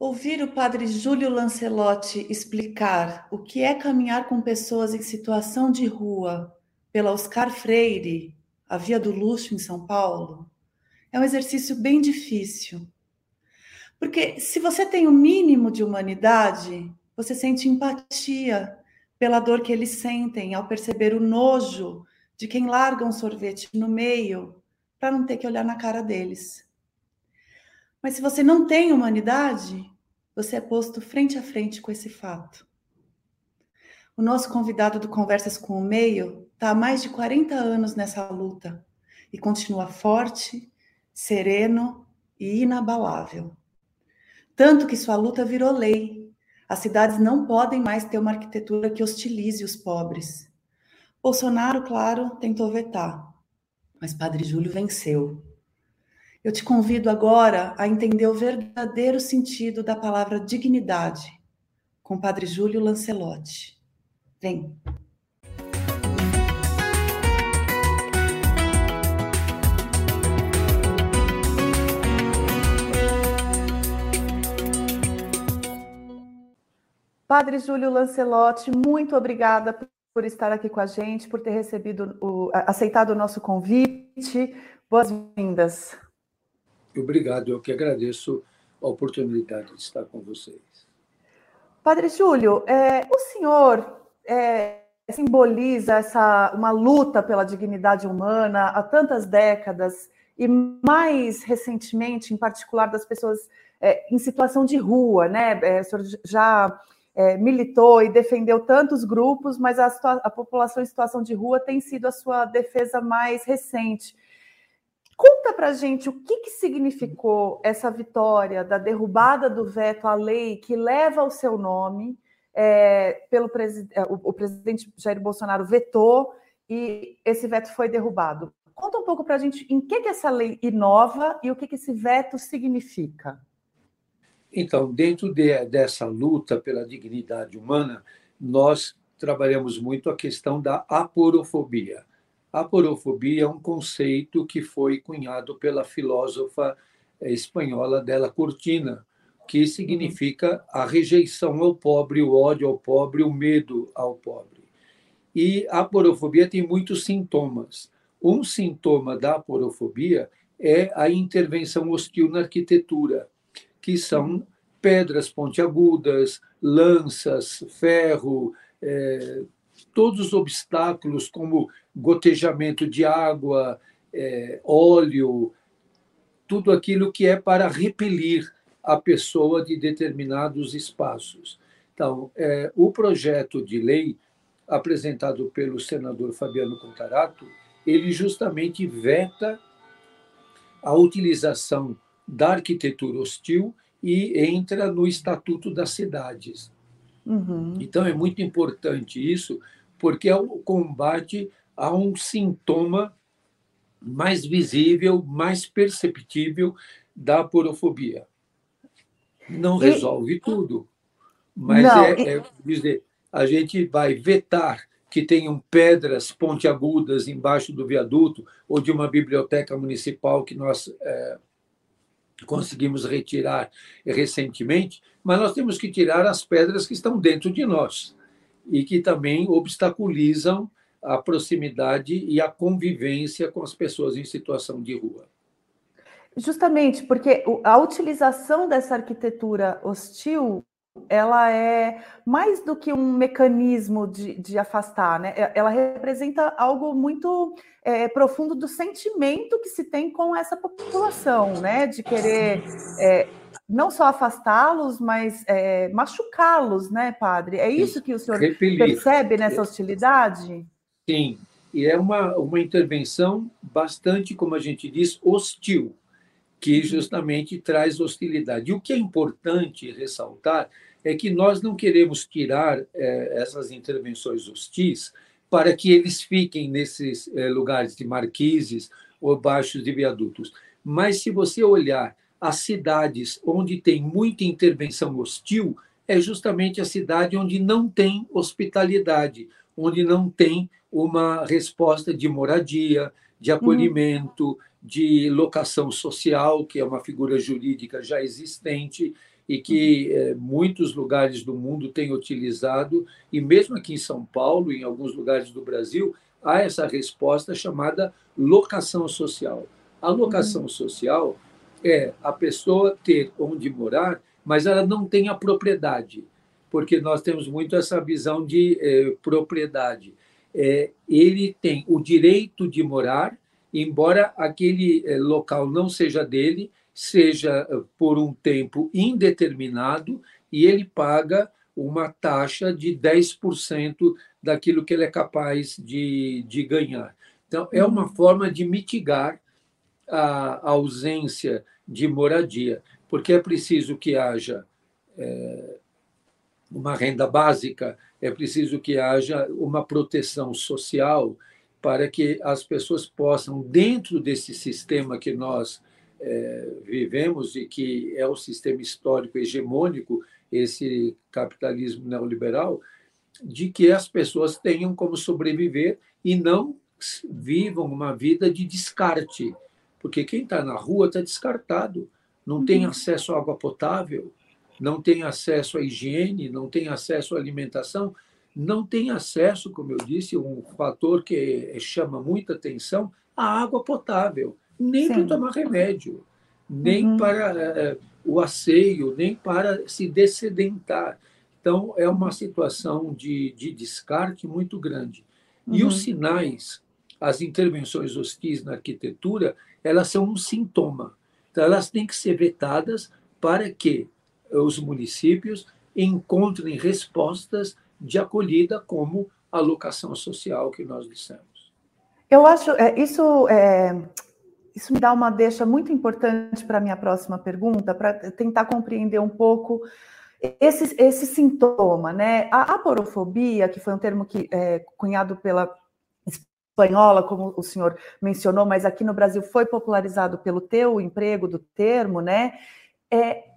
Ouvir o padre Júlio Lancelotti explicar o que é caminhar com pessoas em situação de rua pela Oscar Freire, a Via do Luxo em São Paulo, é um exercício bem difícil. Porque se você tem o um mínimo de humanidade, você sente empatia pela dor que eles sentem ao perceber o nojo de quem larga um sorvete no meio para não ter que olhar na cara deles. Mas se você não tem humanidade, você é posto frente a frente com esse fato. O nosso convidado do Conversas com o Meio está há mais de 40 anos nessa luta e continua forte, sereno e inabalável. Tanto que sua luta virou lei. As cidades não podem mais ter uma arquitetura que hostilize os pobres. Bolsonaro, claro, tentou vetar, mas Padre Júlio venceu. Eu te convido agora a entender o verdadeiro sentido da palavra dignidade com o Padre Júlio Lancelotti. Vem. Padre Júlio Lancelotti, muito obrigada por estar aqui com a gente, por ter recebido o, aceitado o nosso convite. Boas-vindas. Obrigado, eu que agradeço a oportunidade de estar com vocês. Padre Júlio, é, o senhor é, simboliza essa uma luta pela dignidade humana há tantas décadas e mais recentemente, em particular, das pessoas é, em situação de rua, né? É, o senhor já é, militou e defendeu tantos grupos, mas a, a população em situação de rua tem sido a sua defesa mais recente. Conta para gente o que, que significou essa vitória da derrubada do veto à lei que leva o seu nome, é, pelo presi é, o, o, presidente Jair Bolsonaro vetou e esse veto foi derrubado. Conta um pouco para a gente em que, que essa lei inova e o que, que esse veto significa. Então, dentro de, dessa luta pela dignidade humana, nós trabalhamos muito a questão da aporofobia. A porofobia é um conceito que foi cunhado pela filósofa eh, espanhola Della Cortina, que significa a rejeição ao pobre, o ódio ao pobre, o medo ao pobre. E a porofobia tem muitos sintomas. Um sintoma da porofobia é a intervenção hostil na arquitetura, que são pedras pontiagudas, lanças, ferro, é, todos os obstáculos, como gotejamento de água, é, óleo, tudo aquilo que é para repelir a pessoa de determinados espaços. Então, é, o projeto de lei apresentado pelo senador Fabiano Contarato, ele justamente veta a utilização da arquitetura hostil e entra no Estatuto das Cidades. Uhum. Então, é muito importante isso, porque é o combate a um sintoma mais visível, mais perceptível da porofobia. Não resolve e... tudo, mas Não, é, e... é dizer, a gente vai vetar que tenham pedras pontiagudas embaixo do viaduto ou de uma biblioteca municipal que nós é, conseguimos retirar recentemente, mas nós temos que tirar as pedras que estão dentro de nós e que também obstaculizam a proximidade e a convivência com as pessoas em situação de rua. Justamente porque a utilização dessa arquitetura hostil ela é mais do que um mecanismo de, de afastar, né? Ela representa algo muito é, profundo do sentimento que se tem com essa população, né? De querer é, não só afastá-los, mas é, machucá-los, né, padre? É isso que o senhor Repelir. percebe nessa hostilidade? Sim, e é uma, uma intervenção bastante, como a gente diz, hostil, que justamente traz hostilidade. E o que é importante ressaltar é que nós não queremos tirar é, essas intervenções hostis para que eles fiquem nesses é, lugares de marquises ou baixos de viadutos. Mas se você olhar as cidades onde tem muita intervenção hostil, é justamente a cidade onde não tem hospitalidade, onde não tem uma resposta de moradia, de acolhimento, uhum. De locação social, que é uma figura jurídica já existente. e que é, muitos lugares do mundo têm utilizado, e mesmo aqui em São Paulo, em alguns lugares do Brasil, há essa resposta chamada locação social. A locação uhum. social é a pessoa ter onde morar, mas ela não tem a propriedade, porque nós temos muito essa visão de eh, propriedade. É, ele tem o direito de morar, embora aquele eh, local não seja dele, seja eh, por um tempo indeterminado e ele paga uma taxa de 10% daquilo que ele é capaz de, de ganhar. Então, é uma uhum. forma de mitigar a ausência de moradia, porque é preciso que haja é, uma renda básica, é preciso que haja uma proteção social para que as pessoas possam, dentro desse sistema que nós é, vivemos e que é o sistema histórico hegemônico, esse capitalismo neoliberal, de que as pessoas tenham como sobreviver e não vivam uma vida de descarte, porque quem está na rua está descartado, não uhum. tem acesso à água potável, não tem acesso à higiene, não tem acesso à alimentação, não tem acesso, como eu disse, um fator que chama muita atenção, à água potável, nem para tomar remédio, nem uhum. para uh, o asseio, nem para se dessedentar. Então, é uma situação de, de descarte muito grande. Uhum. E os uhum. sinais, as intervenções hostis na arquitetura, elas são um sintoma. Então, elas têm que ser vetadas para que os municípios encontrem respostas de acolhida, como a locação social que nós dissemos. Eu acho é, isso é, isso me dá uma deixa muito importante para a minha próxima pergunta, para tentar compreender um pouco esse, esse sintoma, né? A aporofobia, que foi um termo que é cunhado pela espanhola, como o senhor mencionou, mas aqui no Brasil foi popularizado pelo teu emprego do termo, né? É,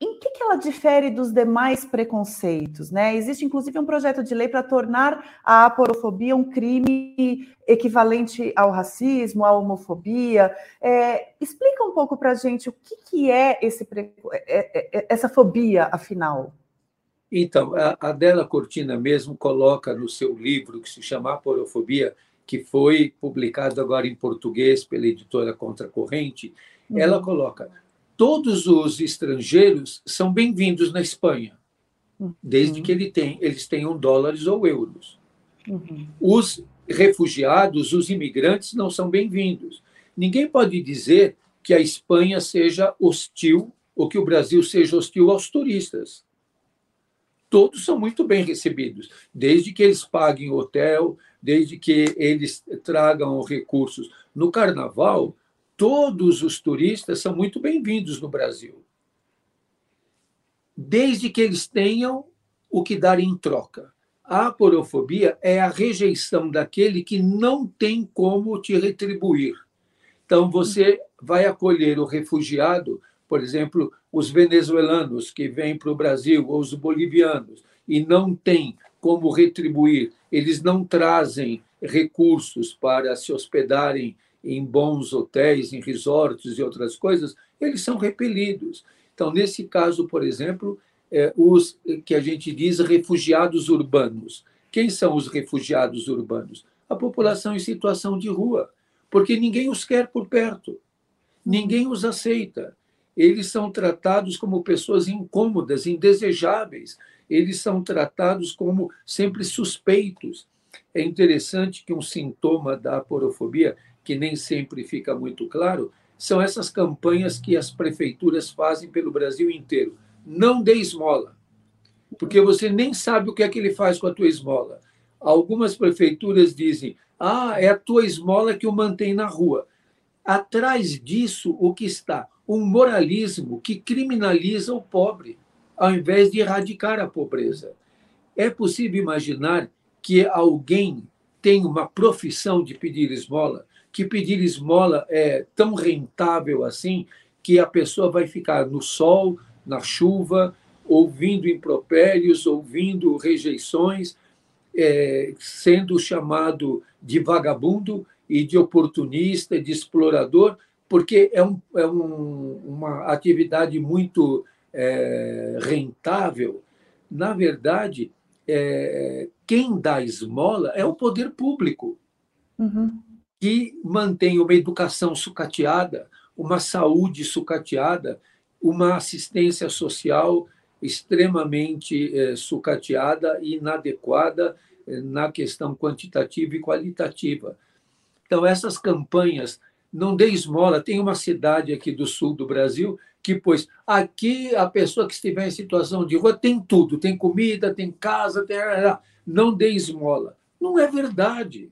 em que, que ela difere dos demais preconceitos? Né? Existe, inclusive, um projeto de lei para tornar a aporofobia um crime equivalente ao racismo, à homofobia. É, explica um pouco para a gente o que, que é, esse, é, é, é, essa fobia, afinal. Então, a Adela Cortina mesmo coloca no seu livro, que se chama Aporofobia, que foi publicado agora em português pela editora Contracorrente, uhum. ela coloca todos os estrangeiros são bem-vindos na Espanha, desde uhum. que ele tem, eles tenham dólares ou euros. Uhum. Os refugiados, os imigrantes, não são bem-vindos. Ninguém pode dizer que a Espanha seja hostil ou que o Brasil seja hostil aos turistas. Todos são muito bem recebidos, desde que eles paguem hotel, desde que eles tragam recursos. No carnaval, todos os turistas são muito bem-vindos no Brasil, desde que eles tenham o que dar em troca. A aporofobia é a rejeição daquele que não tem como te retribuir. Então, você vai acolher o refugiado, por exemplo, os venezuelanos que vêm para o Brasil, ou os bolivianos, e não tem como retribuir, eles não trazem recursos para se hospedarem em bons hotéis, em resorts e outras coisas, eles são repelidos. Então, nesse caso, por exemplo, é, os que a gente diz refugiados urbanos. Quem são os refugiados urbanos? A população em situação de rua, porque ninguém os quer por perto, ninguém os aceita. Eles são tratados como pessoas incômodas, indesejáveis, eles são tratados como sempre suspeitos. É interessante que um sintoma da aporofobia que nem sempre fica muito claro, são essas campanhas que as prefeituras fazem pelo Brasil inteiro. Não dê esmola, porque você nem sabe o que é que ele faz com a tua esmola. Algumas prefeituras dizem: ah, é a tua esmola que o mantém na rua. Atrás disso, o que está? Um moralismo que criminaliza o pobre, ao invés de erradicar a pobreza. É possível imaginar que alguém tem uma profissão de pedir esmola? Que pedir esmola é tão rentável assim que a pessoa vai ficar no sol, na chuva, ouvindo impropérios, ouvindo rejeições, é, sendo chamado de vagabundo e de oportunista, de explorador, porque é, um, é um, uma atividade muito é, rentável, na verdade, é, quem dá esmola é o poder público, uhum. Que mantém uma educação sucateada, uma saúde sucateada, uma assistência social extremamente é, sucateada e inadequada é, na questão quantitativa e qualitativa. Então, essas campanhas, não dê esmola, tem uma cidade aqui do sul do Brasil que, pois, aqui a pessoa que estiver em situação de rua tem tudo, tem comida, tem casa, tem... não dê esmola. Não é verdade.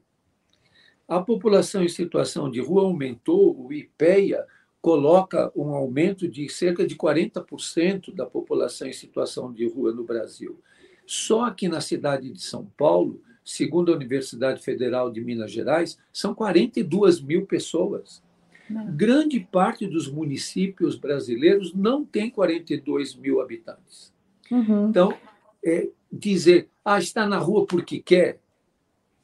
A população em situação de rua aumentou, o IPEA coloca um aumento de cerca de 40% da população em situação de rua no Brasil. Só aqui na cidade de São Paulo, segundo a Universidade Federal de Minas Gerais, são 42 mil pessoas. Não. Grande parte dos municípios brasileiros não tem 42 mil habitantes. Uhum. Então, é, dizer, ah, está na rua porque quer,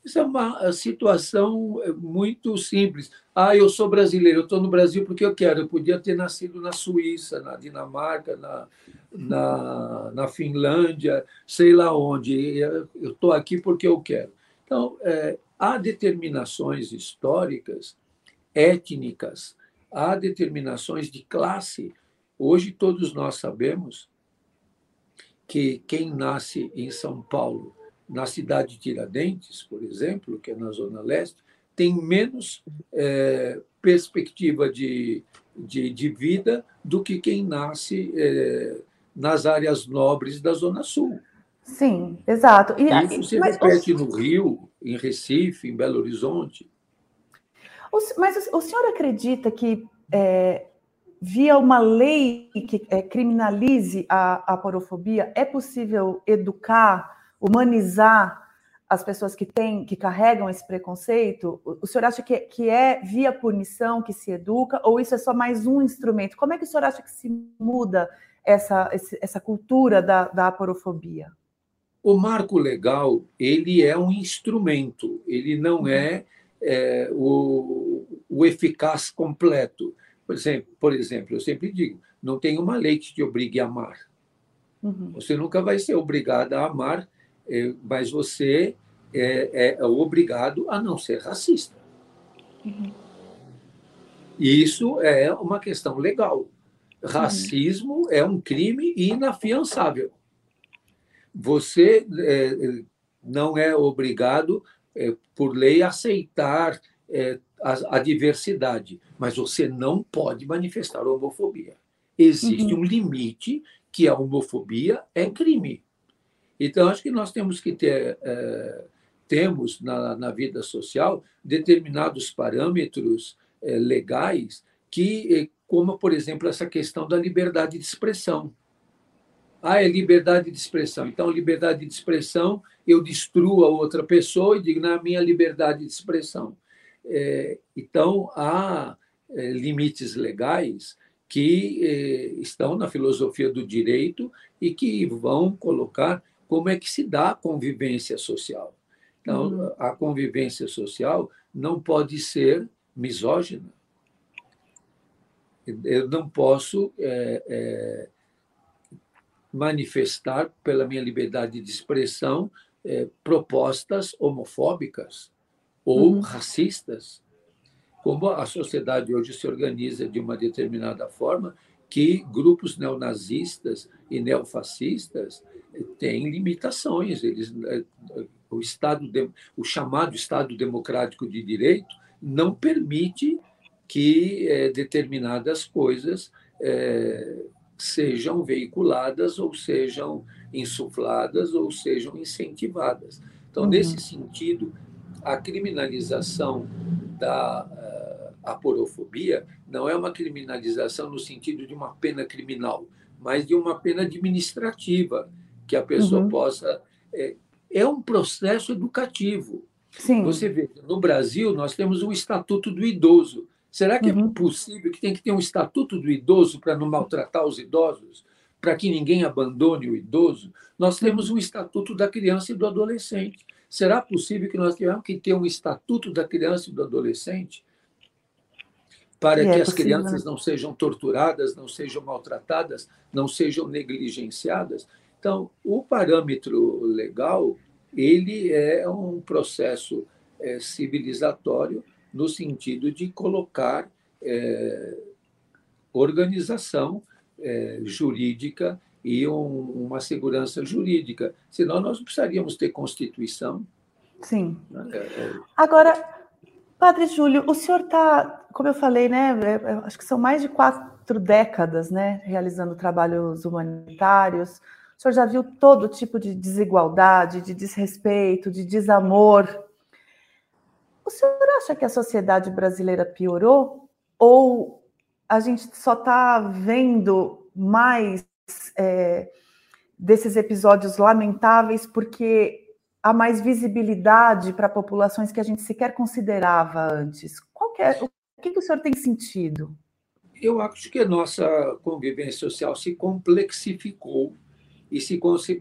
isso é uma situação é, muito simples. Ah, eu sou brasileiro, eu estou no Brasil porque eu quero. Eu podia ter nascido na Suíça, na Dinamarca, na, na, na Finlândia, sei lá onde. Eu estou aqui porque eu quero. Então, é, há determinações históricas, étnicas, há determinações de classe. Hoje, todos nós sabemos que quem nasce em São Paulo na cidade de Tiradentes, por exemplo, que é na Zona Leste, tem menos é, perspectiva de, de, de, vida do que quem nasce é, nas áreas nobres da Zona Sul. Sim, exato. E, Isso se mas, repete no Rio, em Recife, em Belo Horizonte. Mas o senhor acredita que é, via uma lei que é, criminalize a, a porofobia, é possível educar humanizar as pessoas que têm, que carregam esse preconceito? O senhor acha que, que é via punição que se educa, ou isso é só mais um instrumento? Como é que o senhor acha que se muda essa, essa cultura da, da aporofobia? O marco legal ele é um instrumento, ele não uhum. é, é o, o eficaz completo. Por exemplo, por exemplo, eu sempre digo, não tem uma lei que te obrigue a amar. Uhum. Você nunca vai ser obrigada a amar mas você é, é, obrigado a não ser racista. Uhum. Isso é uma questão legal. Racismo uhum. é um crime inafiançável. Você é, não é obrigado, é, por lei, a aceitar é, a, a, diversidade, mas você não pode manifestar homofobia. Existe uhum. um limite que a homofobia é crime. Então, acho que nós temos que ter, é, temos na, na, vida social determinados parâmetros é, legais que, é, como, por exemplo, essa questão da liberdade de expressão. Ah, é liberdade de expressão. Então, liberdade de expressão, eu destruo a outra pessoa e digo, na minha liberdade de expressão. É, então, há é, limites legais que é, estão na filosofia do direito e que vão colocar como é que se dá a convivência social. Então, uhum. a convivência social não pode ser misógina. Eu não posso é, é, manifestar, pela minha liberdade de expressão, é, propostas homofóbicas ou uhum. racistas. Como a sociedade hoje se organiza de uma determinada forma, que grupos neonazistas e neofascistas têm limitações. Eles, eh, o, Estado, o chamado Estado Democrático de Direito não permite que é, determinadas coisas é, sejam veiculadas ou sejam insufladas ou sejam incentivadas. Então, uhum. nesse sentido, a criminalização da uh, aporofobia não é uma criminalização no sentido de uma pena criminal, mas de uma pena administrativa, que a pessoa uhum. possa. É, é, um processo educativo. Sim. Você vê, no Brasil, nós temos o Estatuto do Idoso. Será que é uhum. é possível que tem que ter um Estatuto do Idoso para não maltratar os idosos? Para que ninguém abandone o idoso? Nós temos um Estatuto da Criança e do Adolescente. Será possível que nós tenhamos que ter um Estatuto da Criança e do Adolescente para e que é as possível, crianças né? não sejam torturadas, não sejam maltratadas, não sejam negligenciadas. Então, o parâmetro legal ele é um processo é, civilizatório no sentido de colocar é, organização é, jurídica e um, uma segurança jurídica. Senão, nós precisaríamos ter Constituição. Sim. Né? É, é. Agora, Padre Júlio, o senhor está, como eu falei, né? É, acho que são mais de quatro décadas, né? Realizando trabalhos humanitários. O senhor já viu todo tipo de desigualdade, de desrespeito, de desamor. O senhor acha que a sociedade brasileira piorou? Ou a gente só está vendo mais é, desses episódios lamentáveis porque há mais visibilidade para populações que a gente sequer considerava antes? Qual é, o que, que o senhor tem sentido? Eu acho que a nossa convivência social se complexificou e se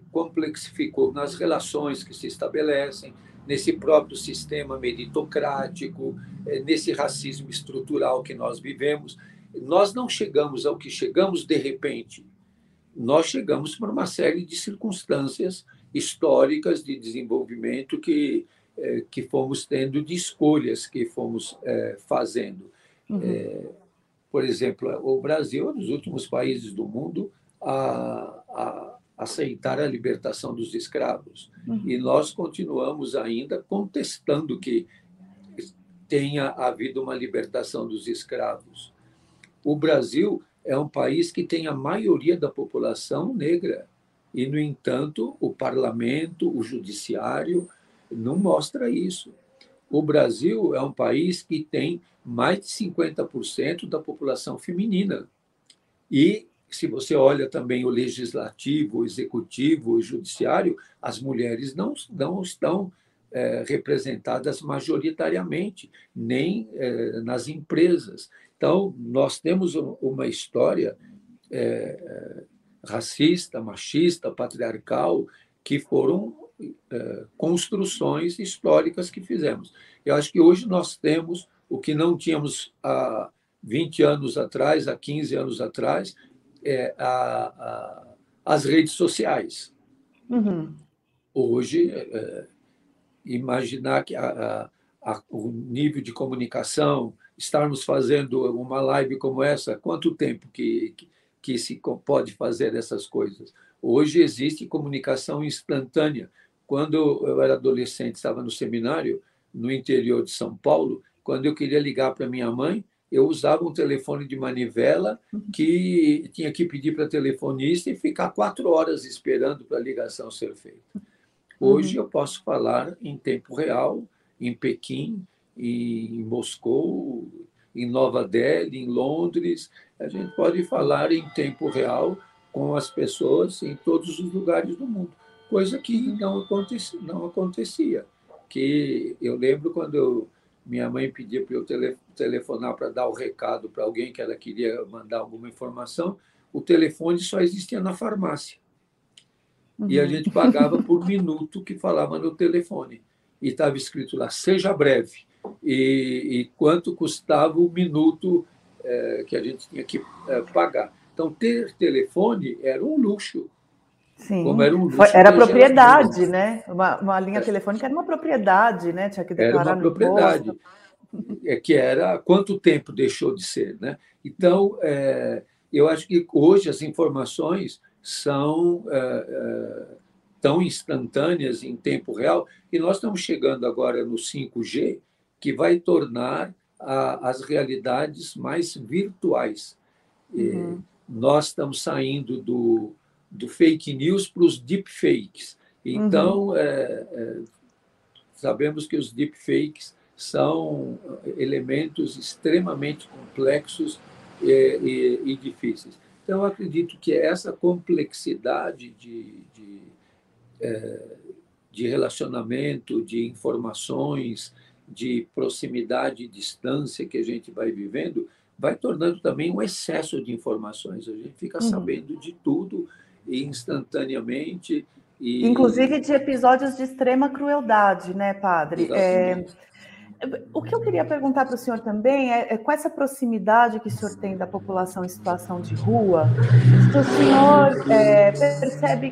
complexificou nas relações que se estabelecem, nesse próprio sistema meritocrático, eh, nesse racismo estrutural que nós vivemos. Nós não chegamos ao que chegamos de repente. Nós chegamos por uma série de circunstâncias históricas de desenvolvimento que, eh, que fomos tendo, de escolhas que fomos eh, fazendo. Uhum. Por exemplo, o Brasil é um dos últimos países do mundo a, a aceitar a libertação dos escravos. Uhum. E nós continuamos ainda contestando que tenha havido uma libertação dos escravos. O Brasil é um país que tem a maioria da população negra. E, no entanto, o parlamento, o judiciário, não mostra isso. O Brasil é um país que tem mais de 50% da população feminina. E se você olha também o legislativo, o executivo, o judiciário, as mulheres não, não estão é, representadas majoritariamente, nem é, nas empresas. Então, nós temos uma história é, racista, machista, patriarcal, que foram é, construções históricas que fizemos. Eu acho que hoje nós temos o que não tínhamos há 20 anos atrás, há 15 anos atrás, é, a, a, as redes sociais. Uhum. Hoje, é, imaginar que a, o nível de comunicação, estarmos fazendo uma live como essa, quanto tempo que, que, que se pode fazer essas coisas? Hoje existe comunicação instantânea. Quando eu era adolescente, estava no seminário, no interior de São Paulo, quando eu queria ligar para minha mãe, eu usava um telefone de manivela que tinha que pedir para telefonista e ficar quatro horas esperando para a ligação ser feita. Hoje uhum. eu posso falar em tempo real, em Pequim, em Moscou, em Nova Delhi, em Londres. A gente pode falar em tempo real com as pessoas em todos os lugares do mundo, coisa que não acontecia. Não acontecia. Que eu lembro quando eu minha mãe pedia para eu tele, telefonar para dar o recado para alguém que ela queria mandar alguma informação. O telefone só existia na farmácia. Uhum. E a uhum. gente pagava por minuto que falava no telefone. E estava escrito lá, seja breve. E, e quanto custava o minuto é, que a gente tinha que é, pagar. Então, ter telefone era um luxo. Sim. Como era um luxo era propriedade, né? Uma, uma linha é. telefônica era uma propriedade, né? Tinha que declarar era uma propriedade. É que era quanto tempo deixou de ser, né? Então, é, eu acho que hoje as informações são é, é, tão instantâneas em tempo real e nós estamos chegando agora no 5G que vai tornar a, as realidades mais virtuais. Uhum. nós estamos saindo do do fake news para os deepfakes. Então, uhum. é, é, sabemos que os deepfakes são elementos extremamente complexos e, e, e, difíceis. Então, acredito que essa complexidade de, de, é, de relacionamento, de informações, de proximidade e distância que a gente vai vivendo, vai tornando também um excesso de informações. A gente fica uhum. sabendo de tudo instantaneamente. E... Inclusive de episódios de extrema crueldade, né, padre? É, o que eu queria perguntar para o senhor também é, é, com essa proximidade que o senhor tem da população em situação de rua, se o senhor é, percebe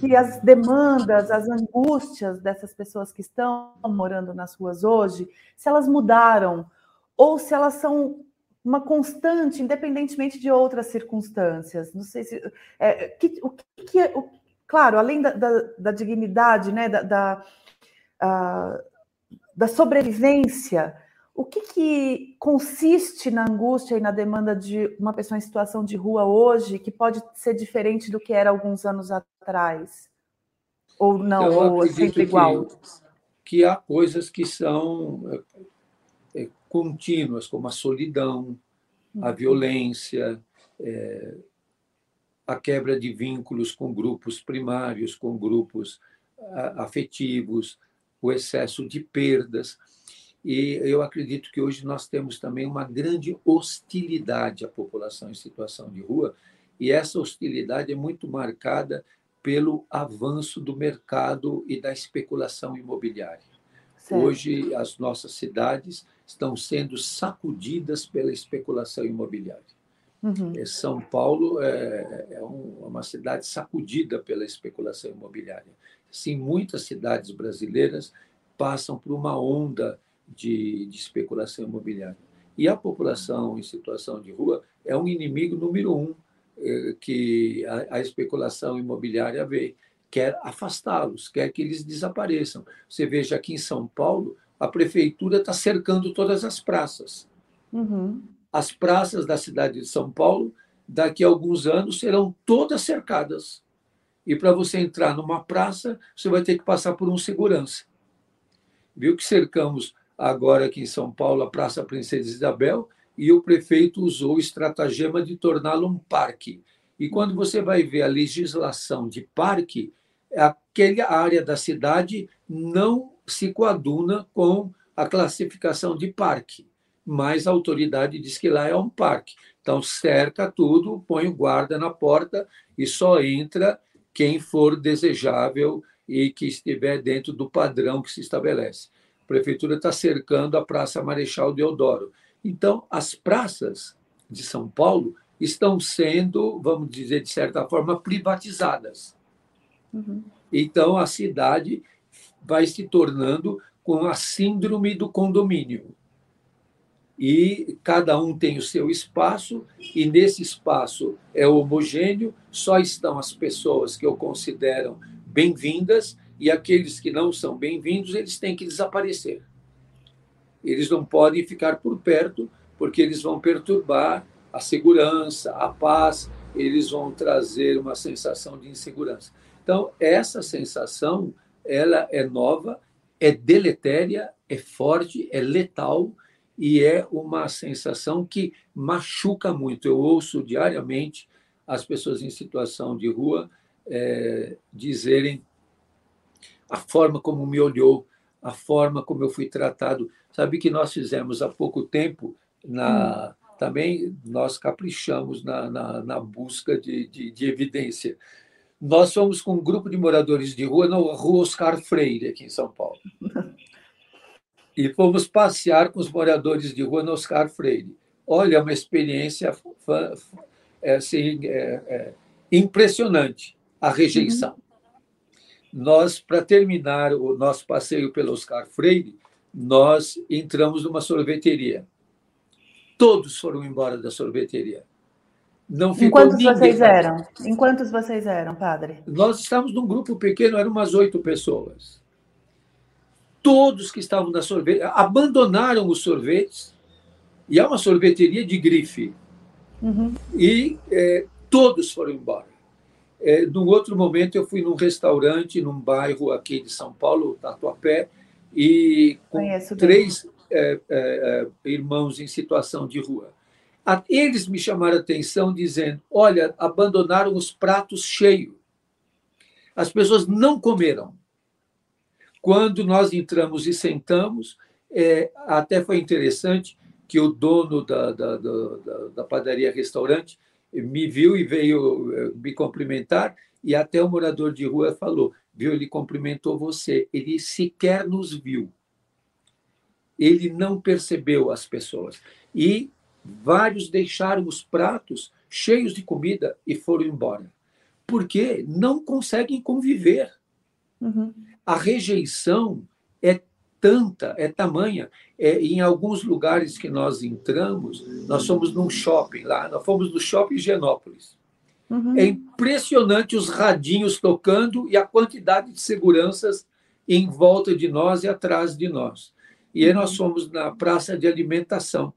que as demandas, as angústias dessas pessoas que estão morando nas ruas hoje, se elas mudaram ou se elas são uma constante, independentemente de outras circunstâncias. Não sei se é, que, o que, é, o, claro, além da, da, da dignidade, né, da, da, a, da sobrevivência, o que, que consiste na angústia e na demanda de uma pessoa em situação de rua hoje que pode ser diferente do que era alguns anos atrás? Ou não, Eu ou sempre igual? Que, que há coisas que são é, é, contínuas, como a solidão, a uhum. violência, é, a quebra de vínculos com grupos primários, com grupos afetivos, o excesso de perdas. E eu acredito que hoje nós temos também uma grande hostilidade à população em situação de rua, e essa hostilidade é muito marcada pelo avanço do mercado e da especulação imobiliária. Certo. Hoje, as nossas cidades estão sendo sacudidas pela especulação imobiliária. Uhum. É, São Paulo é, é, uma cidade sacudida pela especulação imobiliária. Sim, muitas cidades brasileiras passam por uma onda de, de especulação imobiliária. E a população em situação de rua é um inimigo número um é, que a, a especulação imobiliária vê. Quer afastá-los, quer que eles desapareçam. Você veja aqui em São Paulo, a prefeitura está cercando todas as praças. Uhum. As praças da cidade de São Paulo, daqui a alguns anos, serão todas cercadas. E para você entrar numa praça, você vai ter que passar por um segurança. Viu que cercamos agora aqui em São Paulo a Praça Princesa Isabel e o prefeito usou o estratagema de torná-lo um parque. E quando você vai ver a legislação de parque, aquela área da cidade não se coaduna com a classificação de parque, mas a autoridade diz que lá é um parque. Então, cerca tudo, põe o guarda na porta e só entra quem for desejável e que estiver dentro do padrão que se estabelece. A prefeitura está cercando a Praça Marechal Deodoro. Então, as praças de São Paulo estão sendo, vamos dizer, de certa forma, privatizadas. Uhum. Então, a cidade vai se tornando com a síndrome do condomínio. E cada um tem o seu espaço, e nesse espaço é homogêneo, só estão as pessoas que eu considero bem-vindas, e aqueles que não são bem-vindos, eles têm que desaparecer. Eles não podem ficar por perto, porque eles vão perturbar a segurança, a paz, eles vão trazer uma sensação de insegurança. Então, essa sensação ela é nova, é deletéria, é forte, é letal e é uma sensação que machuca muito. Eu ouço diariamente as pessoas em situação de rua é, dizerem a forma como me olhou, a forma como eu fui tratado. Sabe que nós fizemos há pouco tempo, na, hum. também nós caprichamos na, na, na busca de, de, de evidência. Nós fomos com um grupo de moradores de rua na rua Oscar Freire, aqui em São Paulo. E fomos passear com os moradores de rua no Oscar Freire. Olha, é uma experiência é, assim, é, é, impressionante a rejeição. Uhum. Nós, para terminar o nosso passeio pelo Oscar Freire, nós entramos numa sorveteria. Todos foram embora da sorveteria. Não ficou Em quantos vocês eram? Em quantos vocês eram, padre? Nós estávamos num grupo pequeno, eram umas oito pessoas. Todos que estavam na sorvete abandonaram os sorvetes, e é uma sorveteria de grife. Uhum. E é, todos foram embora. É, num outro momento, eu fui num restaurante, num bairro aqui de São Paulo, Tatuapé, e com três é, é, é, irmãos em situação de rua. Eles me chamaram a atenção dizendo: olha, abandonaram os pratos cheios. As pessoas não comeram. Quando nós entramos e sentamos, é, até foi interessante que o dono da, da, da, da padaria restaurante me viu e veio é, me cumprimentar, e até o morador de rua falou: viu, ele cumprimentou você, ele sequer nos viu. ele não percebeu as pessoas. E vários deixaram os pratos cheios de comida e foram embora. Porque não conseguem conviver. Uhum. A rejeição tanta, é tamanha. É, em alguns lugares que nós entramos, nós fomos num shopping lá, nós fomos no shopping Genópolis. Uhum. É impressionante os radinhos tocando e a quantidade de seguranças em volta de nós e atrás de nós. E aí nós fomos na praça de alimentação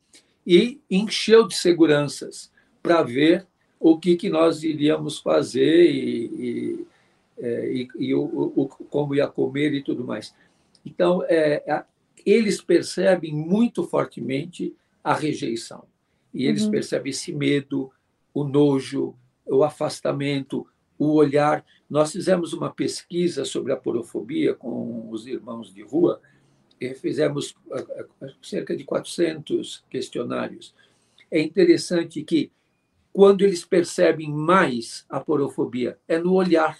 e encheu de seguranças para ver o que, que nós iríamos fazer e, e, é, e, e o, o, como ia comer e tudo mais. Então, é, eles percebem muito fortemente a rejeição. E eles uhum. percebem esse medo, o nojo, o afastamento, o olhar. Nós fizemos uma pesquisa sobre a porofobia com os irmãos de rua, e fizemos cerca de 400 questionários. É interessante que, quando eles percebem mais a porofobia, é no olhar.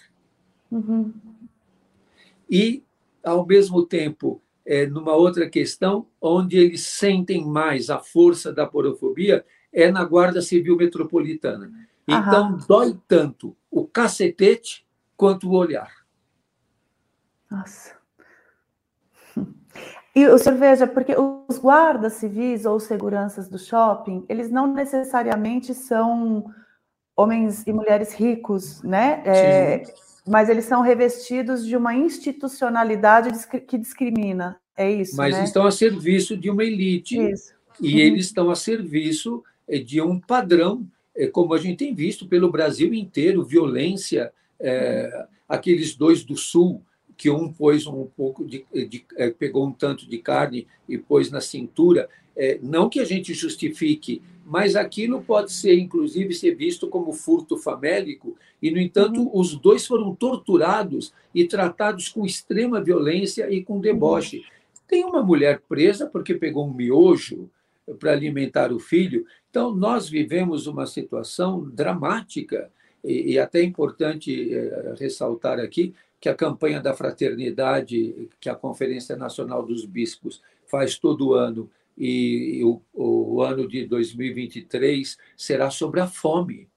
Uhum. E, ao mesmo tempo, é, numa outra questão, onde eles sentem mais a força da porofobia, é na Guarda Civil Metropolitana. Então, Aham. dói tanto o cacetete quanto o olhar. Nossa. E o senhor veja, porque os guardas civis ou seguranças do shopping, eles não necessariamente são homens e mulheres ricos, né? É, mas eles são revestidos de uma institucionalidade que discrimina. É isso. Mas né? estão a serviço de uma elite. Isso. E uhum. eles estão a serviço eh, de um padrão é, como a gente tem visto pelo Brasil inteiro, violência, é, aqueles dois do Sul, que um pôs um pouco de, de é, pegou um tanto de carne e pôs na cintura, é, não que a gente justifique, mas aquilo pode ser, inclusive, ser visto como furto famélico, e, no entanto, uhum. os dois foram torturados e tratados com extrema violência e com deboche. Uhum. Tem uma mulher presa porque pegou um miojo para alimentar o filho, então, nós vivemos uma situação dramática, e, e até importante é, ressaltar aqui que a campanha da fraternidade, que a Conferência Nacional dos Bispos faz todo ano, e o, o ano de 2023 será sobre a fome.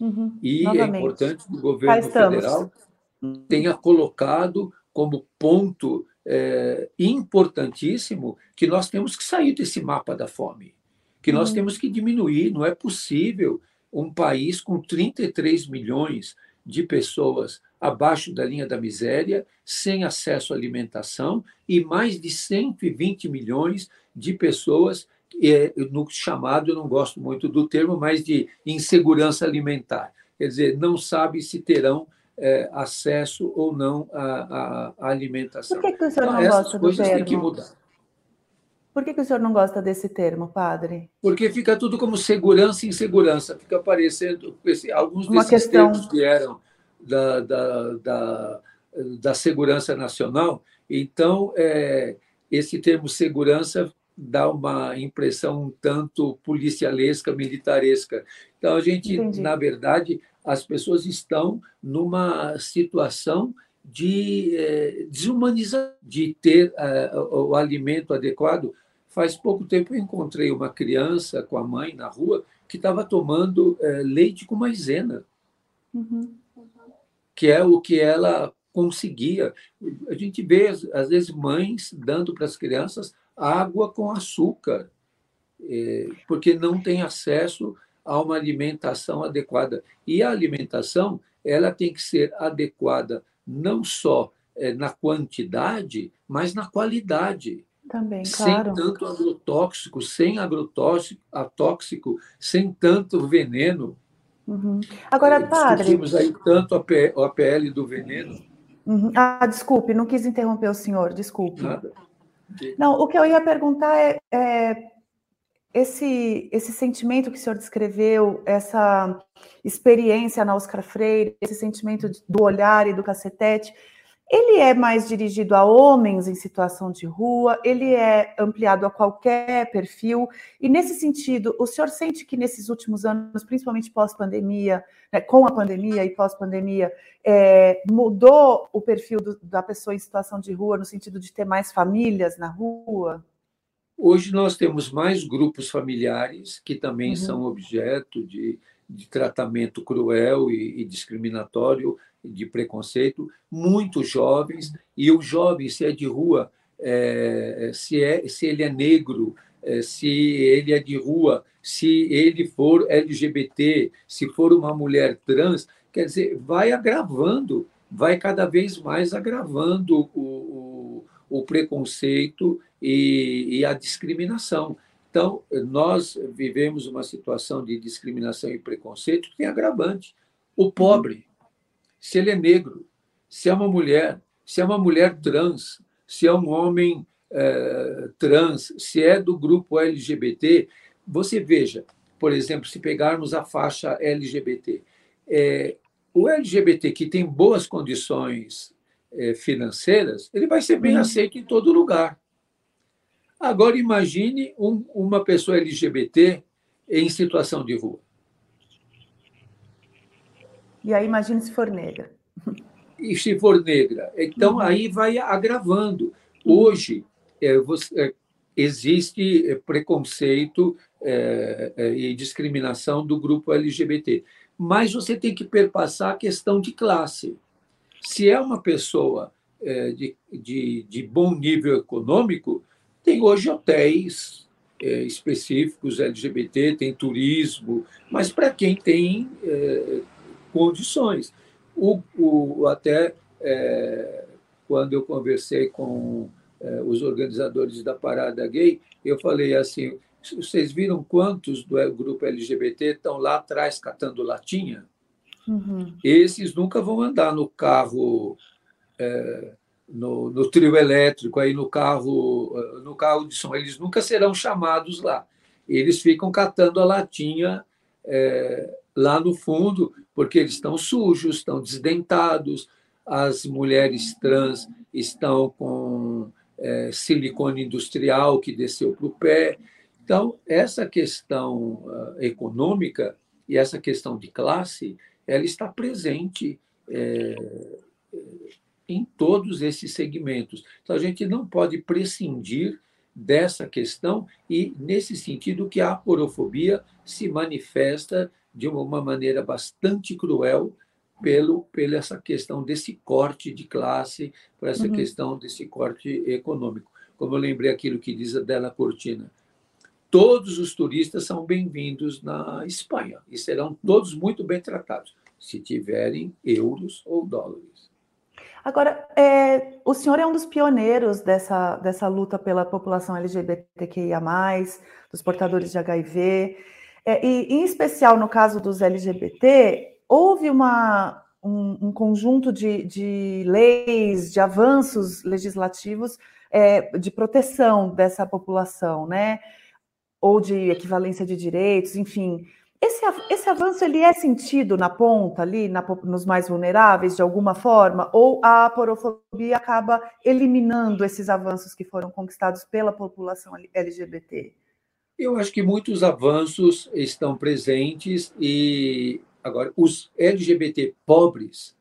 Uhum, e é novamente. é importante que o governo federal tenha colocado como ponto é, importantíssimo que nós temos que sair desse mapa da fome que nós uhum. temos que diminuir. Não é possível um país com 33 milhões de pessoas abaixo da linha da miséria, sem acesso à alimentação, e mais de 120 milhões de pessoas é, no chamado, eu não gosto muito do termo, mas de insegurança alimentar. Quer dizer, não sabe se terão é, acesso ou não à, à, alimentação. Por que, que o senhor então, não gosta do termo? têm que mudar. Por que, que o senhor não gosta desse termo, padre? Porque fica tudo como segurança e insegurança. Fica aparecendo. Alguns Uma desses questão... termos vieram da, da, da, da segurança nacional. Então, é, esse termo segurança dá uma impressão um tanto policialesca, militaresca. Então, a gente, Entendi. na verdade, as pessoas estão numa situação de desumanizar, de ter é, o alimento adequado Faz pouco tempo eu encontrei uma criança com a mãe na rua que estava tomando é, leite com maisena, uhum. que é o que ela conseguia. A gente vê, às vezes, mães dando para as crianças água com açúcar, é, porque não tem acesso a uma alimentação adequada. E a alimentação ela tem que ser adequada não só é, na quantidade, mas na qualidade. Também, claro. Sem tanto agrotóxico, sem agrotóxico, atóxico, sem tanto veneno. Uhum. Agora, é, padre. Discutimos aí tanto a PL do veneno. Uhum. Ah, desculpe, não quis interromper o senhor, desculpe. Nada. Não, o que eu ia perguntar é, é esse, esse sentimento que o senhor descreveu, essa experiência na Oscar Freire, esse sentimento do olhar e do cacetete, ele é mais dirigido a homens em situação de rua, ele é ampliado a qualquer perfil, e nesse sentido, o senhor sente que nesses últimos anos, principalmente pós-pandemia, né, com a pandemia e pós-pandemia, é, mudou o perfil do, da pessoa em situação de rua, no sentido de ter mais famílias na rua? Hoje nós temos mais grupos familiares que também uhum. são objeto de, de tratamento cruel e, e, discriminatório, de preconceito, muito jovens, e o jovem, se é de rua, é, se, é, se ele é negro, é, se ele é de rua, se ele for LGBT, se for uma mulher trans, quer dizer, vai agravando, vai cada vez mais agravando o, o, o preconceito e, e a discriminação. Então, nós vivemos uma situação de discriminação e preconceito que tem agravante. O pobre, se ele é negro, se é uma mulher, se é uma mulher trans, se é um homem é, trans, se é do grupo LGBT, você veja, por exemplo, se pegarmos a faixa LGBT, é, o LGBT que tem boas condições é, financeiras, ele vai ser bem uhum. aceito em todo lugar. Agora, imagine um, uma pessoa LGBT em situação de rua. E aí, imagine se for negra. E se for negra. Então, uhum. aí vai agravando. Uhum. Hoje, é, você, é, existe preconceito é, é, e discriminação do grupo LGBT. Mas você tem que perpassar a questão de classe. Se é uma pessoa é, de, de, de bom nível econômico, tem hoje hotéis é, específicos LGBT, tem turismo, mas para quem tem é, condições. O, o, até é, quando eu conversei com é, os organizadores da Parada Gay, eu falei assim: vocês viram quantos do grupo LGBT estão lá atrás catando latinha? Uhum. Esses nunca vão andar no carro é, no, no, trio elétrico, aí no carro, no carro de som, eles nunca serão chamados lá. Eles ficam catando a latinha é, lá no fundo, porque eles estão sujos, estão desdentados, as mulheres trans estão com é, silicone industrial que desceu para o pé. Então, essa questão uh, econômica e essa questão de classe, ela está presente é, em todos esses segmentos. Então, a gente não pode prescindir dessa questão e, nesse sentido, que a aporofobia se manifesta de uma maneira bastante cruel pelo, pela essa questão desse corte de classe, por essa uhum. questão desse corte econômico. Como eu lembrei aquilo que diz a Della Cortina, todos os turistas são bem-vindos na Espanha e serão todos muito bem tratados, se tiverem euros ou dólares. Agora, é, o senhor é um dos pioneiros dessa, dessa luta pela população LGBTQIA, dos portadores de HIV, é, e em especial no caso dos LGBT, houve uma, um, um conjunto de, de, leis, de avanços legislativos é, de proteção dessa população, né? Ou de equivalência de direitos, enfim. Esse, esse avanço ele é sentido na ponta ali, na, nos mais vulneráveis, de alguma forma, ou a porofobia acaba eliminando esses avanços que foram conquistados pela população LGBT? Eu acho que muitos avanços estão presentes e agora os LGBT pobres,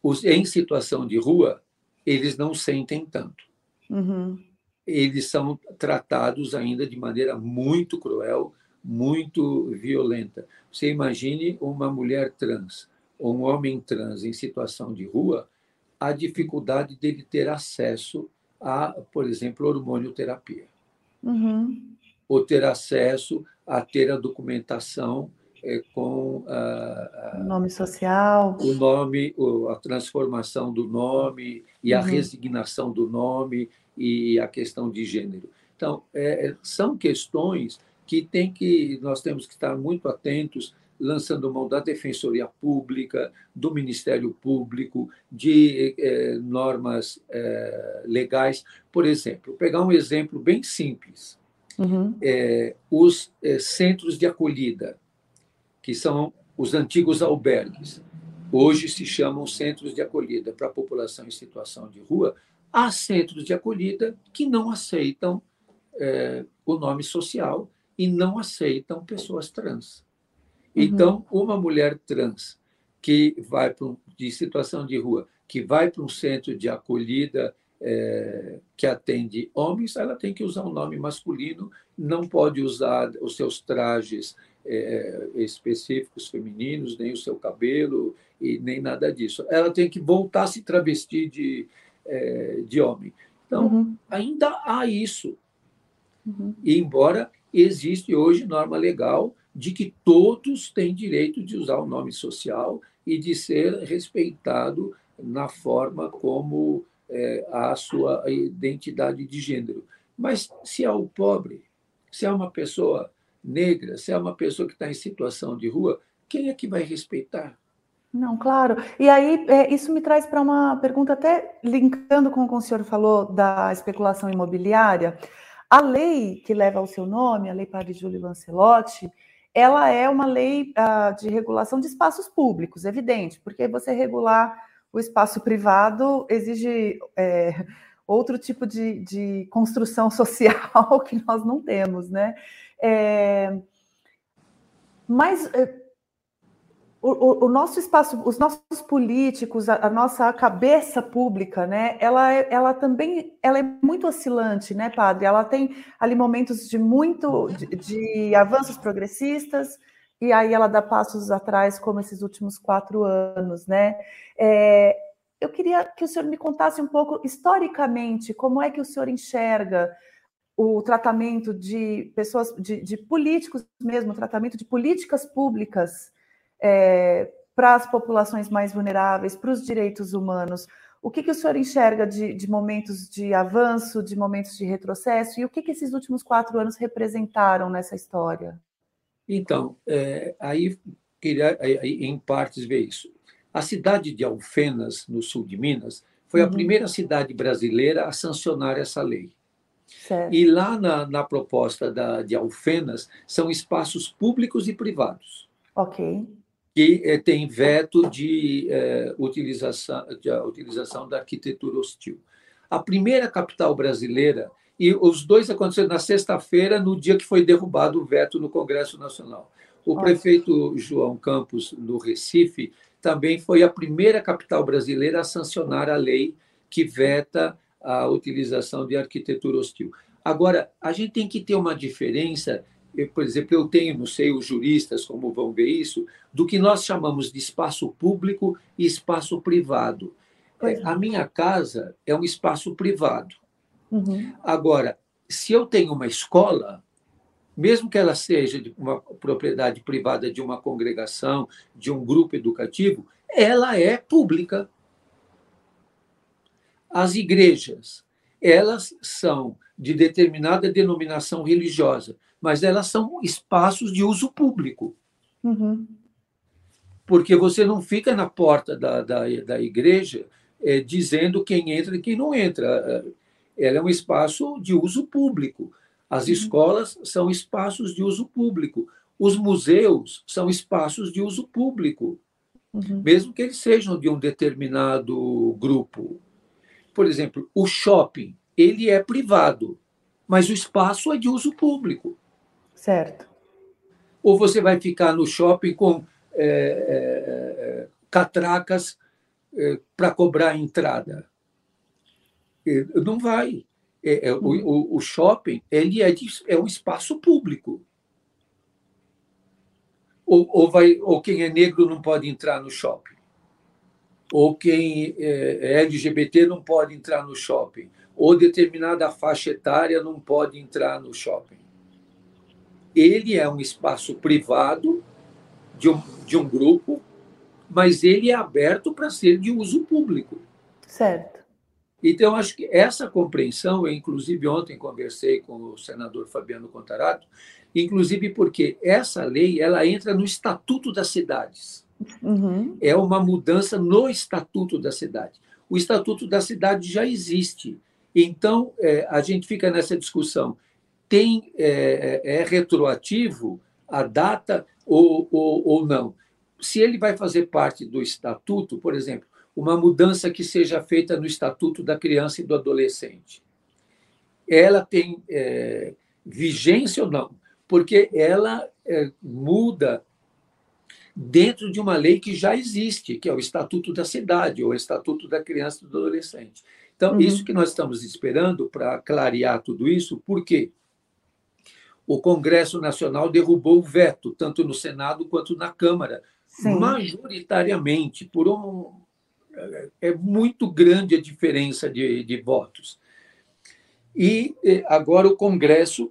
os em situação de rua, eles não sentem tanto. Uhum. Eles são tratados ainda de maneira muito cruel, muito violenta. Você imagine uma mulher trans ou um homem trans em situação de rua, a dificuldade dele ter acesso a, por exemplo, hormonioterapia. Uhum. Ou ter acesso a ter a documentação é, com a, a, nome social, o nome, a transformação do nome e a uhum. resignação do nome e a questão de gênero. Então, é, é são questões que tem que nós temos que estar muito atentos, lançando mão da defensoria pública, do Ministério Público, de eh, normas eh, legais. Por exemplo, pegar um exemplo bem simples: uhum. eh, os centros de acolhida, que são os antigos albergues, hoje se chamam centros de acolhida para a população em situação de rua. Há centros de acolhida que não aceitam o nome social e não aceitam pessoas trans. Uhum. Então, uma mulher trans que vai um, de situação de rua, que vai para um centro de acolhida é, que atende homens, ela tem que usar um nome masculino, não pode usar os seus trajes é, específicos femininos, nem o seu cabelo e nem nada disso. Ela tem que voltar a se travestir de, é, de homem. Então, uhum. ainda há isso. Uhum. E embora existe hoje norma legal de que todos têm direito de usar o nome social e de ser respeitado na forma como é, a sua identidade de gênero. Mas se é o pobre, se é uma pessoa negra, se é uma pessoa que está em situação de rua, quem é que vai respeitar? Não, claro. E aí, é, isso me traz para uma pergunta, até linkando com o que o senhor falou da especulação imobiliária. A lei que leva o seu nome, a Lei Padre Júlio Lancelotti, ela é uma lei uh, de regulação de espaços públicos, evidente, porque você regular o espaço privado exige é, outro tipo de, de, construção social que nós não temos, né? É, mas é, o, o, nosso espaço, os nossos políticos, a, a, nossa cabeça pública, né? Ela, é, ela também ela é muito oscilante, né, padre? Ela tem ali momentos de muito de, de avanços progressistas e aí ela dá passos atrás, como esses últimos quatro anos, né? É, eu queria que o senhor me contasse um pouco historicamente como é que o senhor enxerga o tratamento de pessoas, de, de políticos mesmo, o tratamento de políticas públicas é, para as populações mais vulneráveis, para os direitos humanos. O que, que o senhor enxerga de, de, momentos de avanço, de momentos de retrocesso, e o que, que esses últimos quatro anos representaram nessa história? Então, é, aí queria, aí, em partes, ver isso. A cidade de Alfenas, no sul de Minas, foi uhum. a primeira cidade brasileira a sancionar essa lei. Certo. E lá na, na proposta da, de Alfenas são espaços públicos e privados. Ok que é, tem veto de, é, utilização, de utilização da arquitetura hostil. A primeira capital brasileira, e os dois aconteceram na sexta-feira, no dia que foi derrubado o veto no Congresso Nacional. O prefeito João Campos, no Recife, também foi a primeira capital brasileira a sancionar a lei que veta a utilização de arquitetura hostil. Agora, a gente tem que ter uma diferença eu, por exemplo, eu tenho, não sei os juristas como vão ver isso, do que nós chamamos de espaço público e espaço privado. É, a minha casa é um espaço privado. Uhum. Agora, se eu tenho uma escola, mesmo que ela seja de uma propriedade privada de uma congregação, de um grupo educativo, ela é pública. As igrejas, elas são de determinada denominação religiosa, mas elas são espaços de uso público. Uhum. Porque você não fica na porta da, da, da igreja é, dizendo quem entra e quem não entra. Ela é um espaço de uso público. As uhum. escolas são espaços de uso público. Os museus são espaços de uso público, uhum. mesmo que eles sejam de um determinado grupo. Por exemplo, o shopping, ele é privado, mas o espaço é de uso público. Certo. Ou você vai ficar no shopping com é, é, catracas é, para cobrar a entrada? Não vai. É, é, o, o, shopping ele é, de, é um espaço público. Ou, ou, vai, ou quem é negro não pode entrar no shopping. Ou quem é LGBT não pode entrar no shopping. Ou determinada faixa etária não pode entrar no shopping ele é um espaço privado de um, de um grupo, mas ele é aberto para ser de uso público. Certo. Então, acho que essa compreensão, eu, inclusive, ontem conversei com o senador Fabiano Contarato, inclusive porque essa lei ela entra no Estatuto das Cidades. Uhum. É uma mudança no Estatuto da Cidade. O Estatuto da Cidade já existe. Então, é, a gente fica nessa discussão tem é, é, é retroativo a data ou, ou, ou não. Se ele vai fazer parte do estatuto, por exemplo, uma mudança que seja feita no estatuto da criança e do adolescente, ela tem é, vigência ou não? Porque ela é, muda dentro de uma lei que já existe, que é o Estatuto da Cidade, ou o Estatuto da Criança e do Adolescente. Então, uhum. isso que nós estamos esperando para clarear tudo isso, por quê? O Congresso Nacional derrubou o veto, tanto no Senado quanto na Câmara, Sim. majoritariamente, por um. É muito grande a diferença de, de votos. E agora o Congresso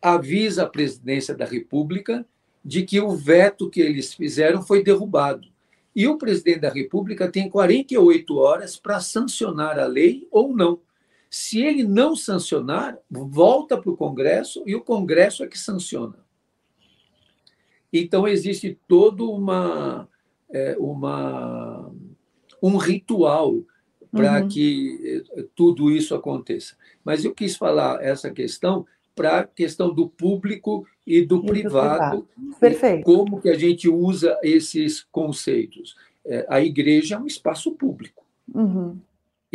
avisa a presidência da República de que o veto que eles fizeram foi derrubado. E o presidente da República tem 48 horas para sancionar a lei ou não. Se ele não sancionar, volta para o Congresso e o Congresso é que sanciona. Então, existe todo uma, é, uma, um ritual para uhum. que é, tudo isso aconteça. Mas eu quis falar essa questão para a questão do público e do e privado. privado. Perfeito. Como que a gente usa esses conceitos. É, a igreja é um espaço público. Uhum.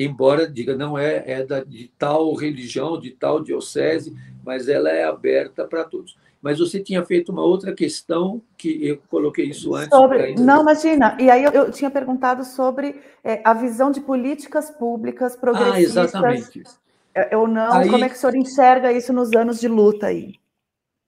Embora diga não é, é da, de tal religião, de tal diocese, mas ela é aberta para todos. Mas você tinha feito uma outra questão que eu coloquei isso antes. Sobre... Não, imagina. E aí eu, eu tinha perguntado sobre é, a visão de políticas públicas progressistas. Ah, exatamente. É, ou não? Aí, Como é que o senhor enxerga isso nos anos de luta aí?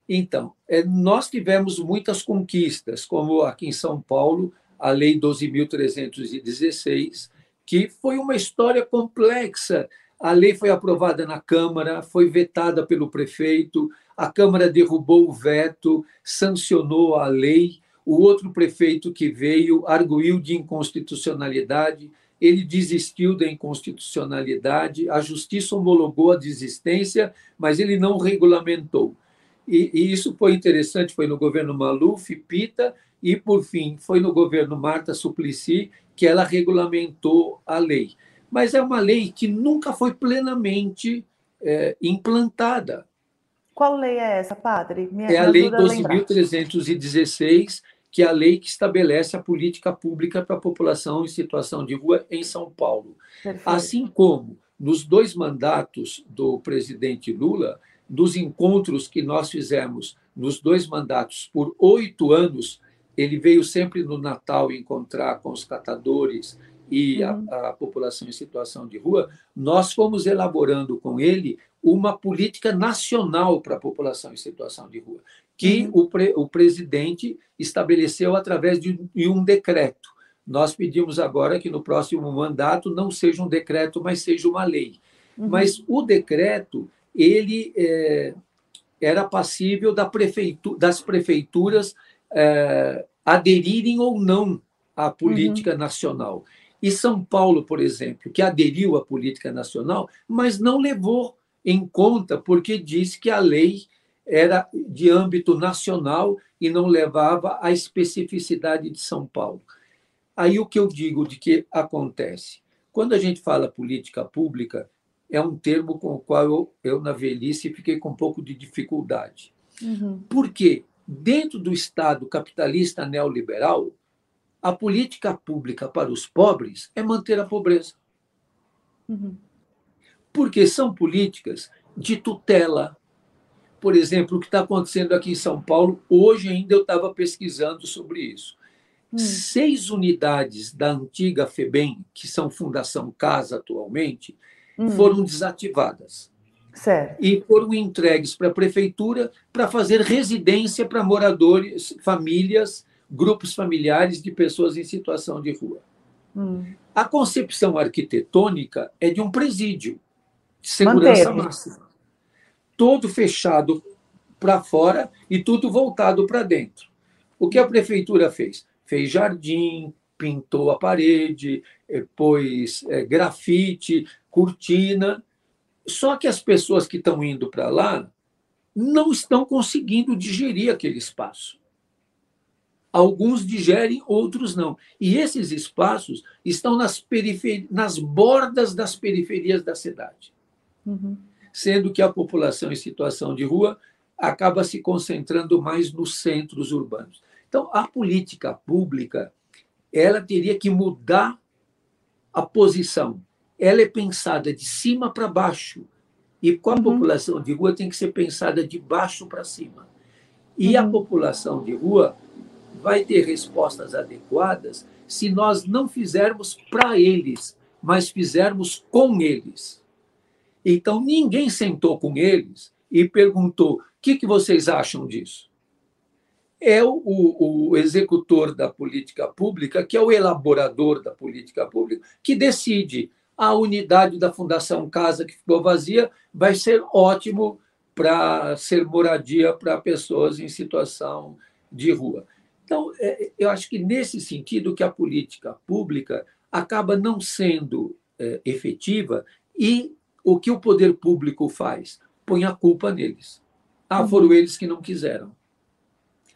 Então, é, nós tivemos muitas conquistas, como aqui em São Paulo, a Lei 12.316, que foi uma história complexa. A lei foi aprovada na Câmara, foi vetada pelo prefeito, a Câmara derrubou o veto, sancionou a lei. O outro prefeito que veio arguiu de inconstitucionalidade, ele desistiu da inconstitucionalidade, a justiça homologou a desistência, mas ele não regulamentou. E, e, isso foi interessante, foi no governo Maluf, Pita, e, por fim, foi no governo Marta Suplicy que ela regulamentou a lei. Mas é uma lei que nunca foi plenamente é, implantada. Qual lei é essa, padre? Me, é a Lei 12.316, que é a lei que estabelece a política pública para a população em situação de rua em São Paulo. Perfeito. Assim como nos dois mandatos do presidente Lula, dos encontros que nós fizemos nos dois mandatos por oito anos, ele veio sempre no Natal encontrar com os catadores e uhum. a, a, população em situação de rua. Nós fomos elaborando com ele uma política nacional para a população em situação de rua, que uhum. o, pre, o presidente estabeleceu através de, de um decreto. Nós pedimos agora que no próximo mandato não seja um decreto, mas seja uma lei. Uhum. Mas o decreto ele é, era passível da prefeitura, das prefeituras é, aderirem ou não à política uhum. nacional. E São Paulo, por exemplo, que aderiu à política nacional, mas não levou em conta, porque disse que a lei era de âmbito nacional e não levava à especificidade de São Paulo. Aí o que eu digo de que acontece? Quando a gente fala política pública, é um termo com o qual eu, eu na velhice, fiquei com um pouco de dificuldade. Uhum. Por quê? Dentro do Estado capitalista neoliberal, a política pública para os pobres é manter a pobreza. Uhum. Porque são políticas de tutela. Por exemplo, o que está acontecendo aqui em São Paulo, hoje ainda eu estava pesquisando sobre isso. Hum. Seis unidades da antiga FEBEM, que são Fundação Casa atualmente, uhum. foram desativadas. Certo. E foram entregues para a prefeitura para fazer residência para moradores, famílias, grupos familiares de pessoas em situação de rua. Hum. A concepção arquitetônica é de um presídio de segurança Manteve. máxima. Todo fechado para fora e tudo voltado para dentro. O que a prefeitura fez? Fez jardim, pintou a parede, eh, pôs é, grafite, cortina. Só que as pessoas que estão indo para lá não estão conseguindo digerir aquele espaço. Alguns digerem, outros não. E esses espaços estão nas, perifer... nas bordas das periferias da cidade. Uhum. Sendo que a população em situação de rua acaba se concentrando mais nos centros urbanos. Então, a política pública ela teria que mudar a posição ela é pensada de cima para baixo. E com a uhum. população de rua tem que ser pensada de baixo para cima. E uhum. a população de rua vai ter respostas adequadas se nós não fizermos para eles, mas fizermos com eles. Então, ninguém sentou com eles e perguntou: o que, que vocês acham disso? É o, o, o executor da política pública, que é o elaborador da política pública, que decide. A unidade da Fundação Casa, que ficou vazia, vai ser ótimo para ser moradia para pessoas em situação de rua. Então, é, eu acho que nesse sentido que a política pública acaba não sendo é, efetiva e o que o poder público faz? Põe a culpa neles. Ah, foram uhum. eles que não quiseram.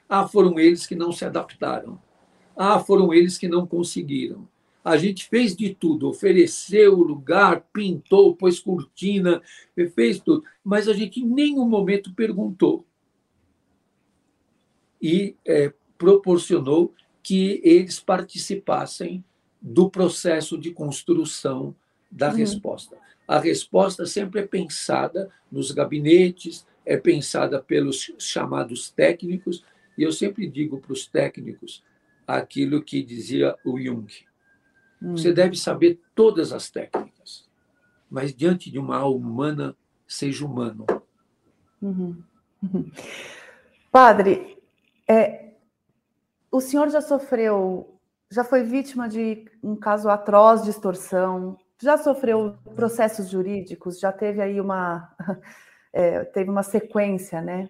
Ah, foram eles que não se adaptaram. Ah, foram eles que não conseguiram. A gente fez de tudo, ofereceu o lugar, pintou, pôs cortina, fez tudo, mas a gente em nenhum momento perguntou. E é, proporcionou que eles participassem do processo de construção da uhum. resposta. A resposta sempre é pensada nos gabinetes, é pensada pelos chamados técnicos, e eu sempre digo para os técnicos aquilo que dizia o Jung. Você deve saber todas as técnicas, mas diante de uma alma humana, seja humano. Uhum. Padre, é, o senhor já sofreu, já foi vítima de um caso atroz de extorsão, já sofreu processos jurídicos, já teve aí uma, é, teve uma sequência, né?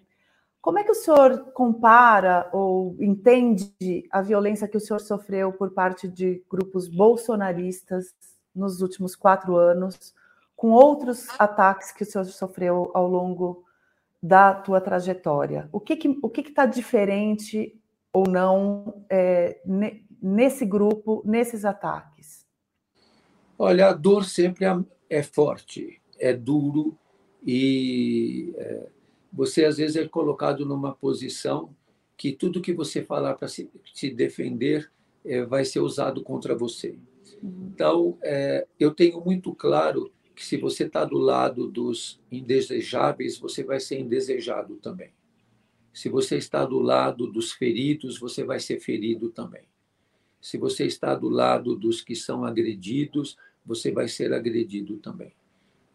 Como é que o senhor compara ou entende a violência que o senhor sofreu por parte de grupos bolsonaristas nos últimos quatro anos, com outros ataques que o senhor sofreu ao longo da tua trajetória? O que que o que está diferente ou não é, nesse grupo, nesses ataques? Olha, a dor sempre é, é forte, é duro e é, você às vezes é colocado numa posição que tudo que você falar para se, se, defender é, vai ser usado contra você. Uhum. Então, é, eu tenho muito claro que se você está do lado dos indesejáveis, você vai ser indesejado também. Se você está do lado dos feridos, você vai ser ferido também. Se você está do lado dos que são agredidos, você vai ser agredido também.